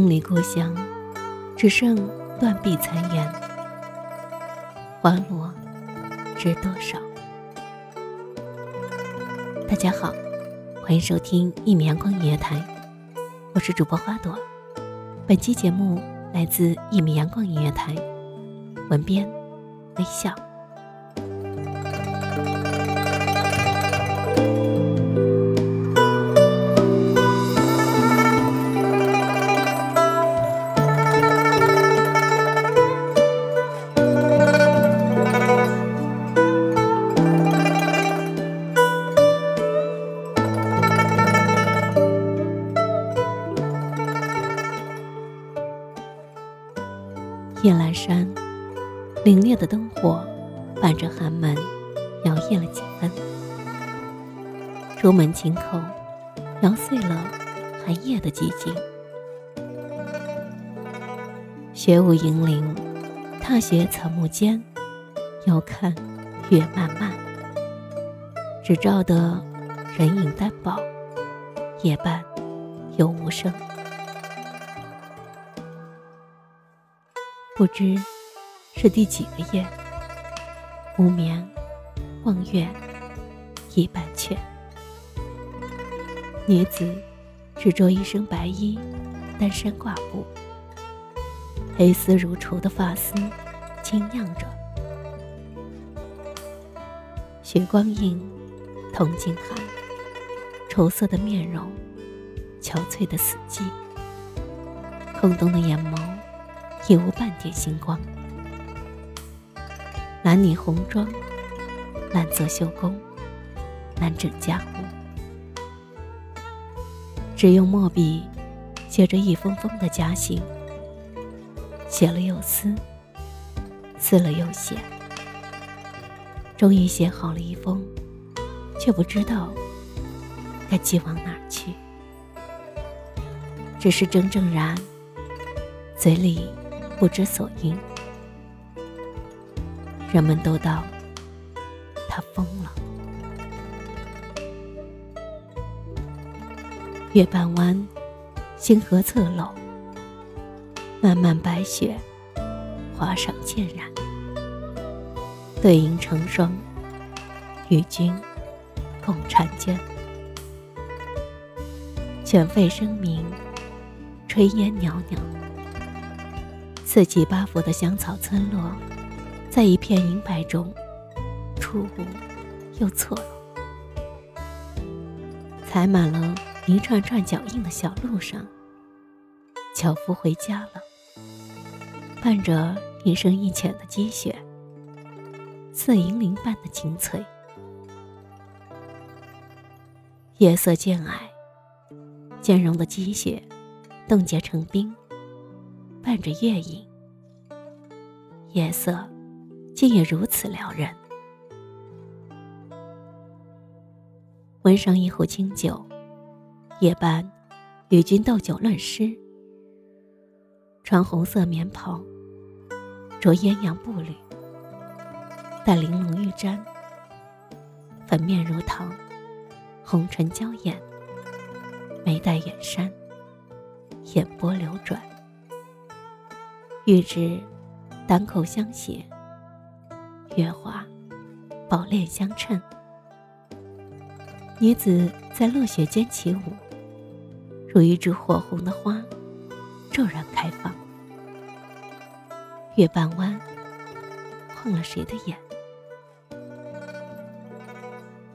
梦里故乡，只剩断壁残垣。花落知多少？大家好，欢迎收听一米阳光音乐台，我是主播花朵。本期节目来自一米阳光音乐台，文编微笑。夜阑珊，凛冽的灯火伴着寒门，摇曳了几分。朱门轻叩，摇碎了寒夜的寂静。雪舞银铃，踏雪草木间，遥看月漫漫。只照得人影单薄，夜半又无声。不知是第几个夜，无眠望月已半阙。女子只着一身白衣，单衫挂布，黑丝如绸的发丝轻漾着，雪光映，铜镜寒，愁色的面容，憔悴的死寂，空洞的眼眸。也无半点星光。难拟红妆，难做绣工，难整家务。只用墨笔写着一封封的家信，写了又撕，撕了又写，终于写好了一封，却不知道该寄往哪儿去。只是怔怔然，嘴里。不知所云，人们都道他疯了。月半弯，星河侧漏，漫漫白雪，花上渐染。对影成双，与君共婵娟。犬吠声鸣，炊烟袅袅。四季八福的香草村落，在一片银白中，初舞又错落。踩满了一串串脚印的小路上，樵夫回家了，伴着一深一浅的积雪，似银铃般的清脆。夜色渐矮，渐融的积雪冻结成冰。伴着月影，夜色竟也如此撩人。温上一壶清酒，夜半与君斗酒论诗。穿红色棉袍，着鸳鸯步履，戴玲珑玉簪，粉面如桃，红唇娇艳，眉黛远山，眼波流转。玉指单口相携，月华宝链相衬。女子在落雪间起舞，如一枝火红的花，骤然开放。月半弯，晃了谁的眼？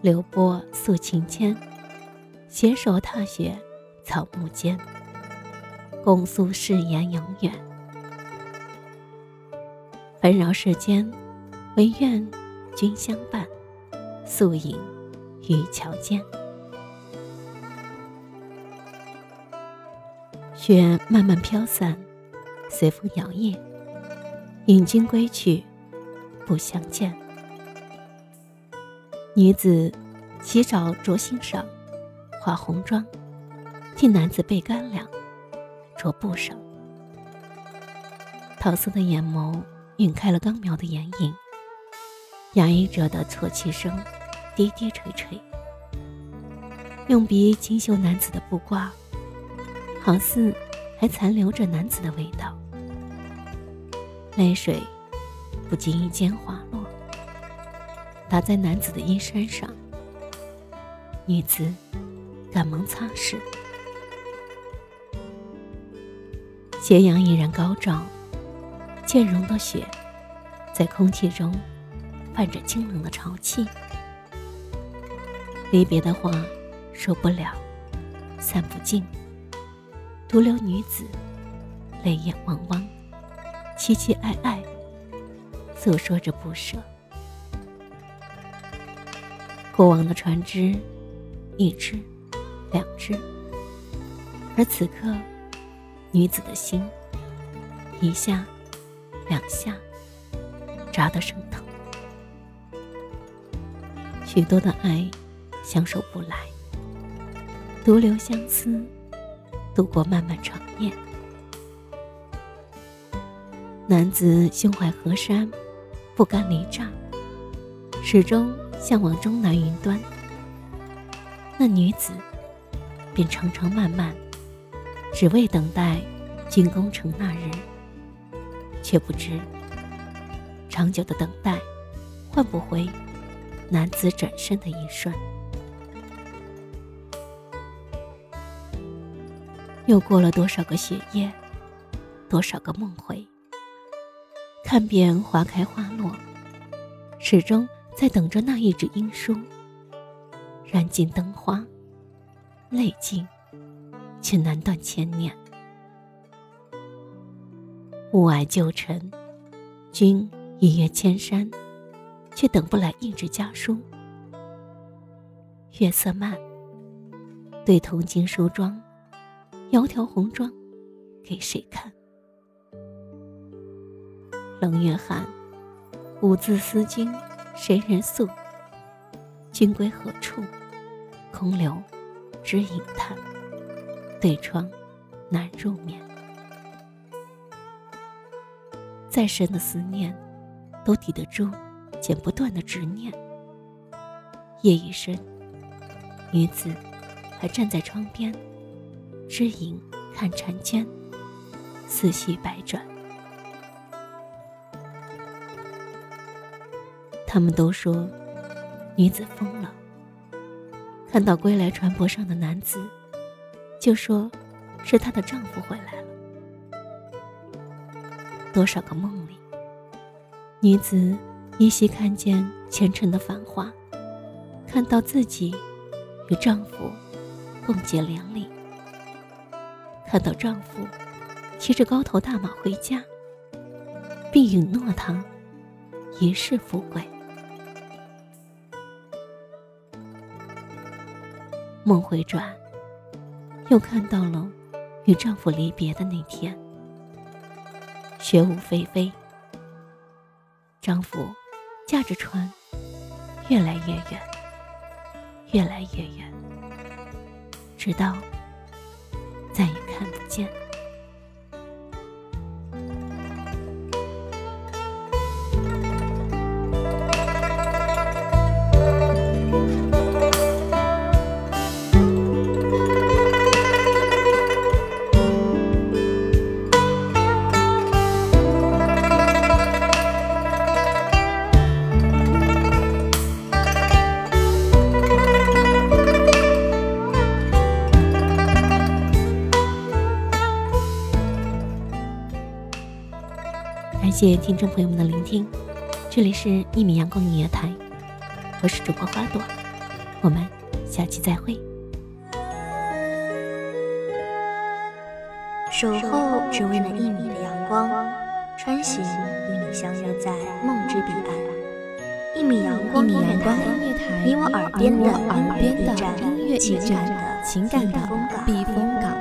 流波诉情牵，携手踏雪草木间。共诉誓言永远。纷扰世间，唯愿君相伴，宿影渔桥间。雪慢慢飘散，随风摇曳。引君归去，不相见。女子洗澡着欣赏，化红妆，替男子备干粮，着布裳。桃色的眼眸晕开了刚描的眼影，压抑着的啜泣声低低垂垂。用鼻轻嗅男子的布褂，好似还残留着男子的味道。泪水不经意间滑落，打在男子的衣衫上。女子赶忙擦拭。斜阳依然高照，渐融的雪在空气中泛着清冷的潮气。离别的话说不了，散不尽，独留女子泪眼汪汪。凄凄爱爱，诉说着不舍。过往的船只，一只，两只，而此刻，女子的心，一下，两下，扎得生疼。许多的爱，相守不来，独留相思，度过漫漫长夜。男子胸怀河山，不甘离乍，始终向往终南云端。那女子便长长漫漫，只为等待进宫城那日，却不知长久的等待换不回男子转身的一瞬。又过了多少个雪夜，多少个梦回。看遍花开花落，始终在等着那一纸音书。燃尽灯花，泪尽，却难断千念。雾霭旧尘，君一越千山，却等不来一纸家书。月色漫，对铜镜梳妆，窈窕红妆，给谁看？冷月寒，五字思君，谁人诉？君归何处？空留只影叹。对窗难入眠。再深的思念，都抵得住剪不断的执念。夜已深，女子还站在窗边，知影看婵娟，思绪百转。他们都说，女子疯了。看到归来船舶上的男子，就说是她的丈夫回来了。多少个梦里，女子依稀看见前尘的繁华，看到自己与丈夫共结连理，看到丈夫骑着高头大马回家，并允诺她一世富贵。梦回转，又看到了与丈夫离别的那天。雪舞霏霏，丈夫驾着船，越来越远，越来越远，直到再也看不见。谢谢听众朋友们的聆听，这里是一米阳光音乐台，我是主播花朵，我们下期再会。守候只为那一米的阳光，穿行与你相约在梦之彼岸。一米阳光音乐台，你我耳边的音乐情感的，情感的避风港。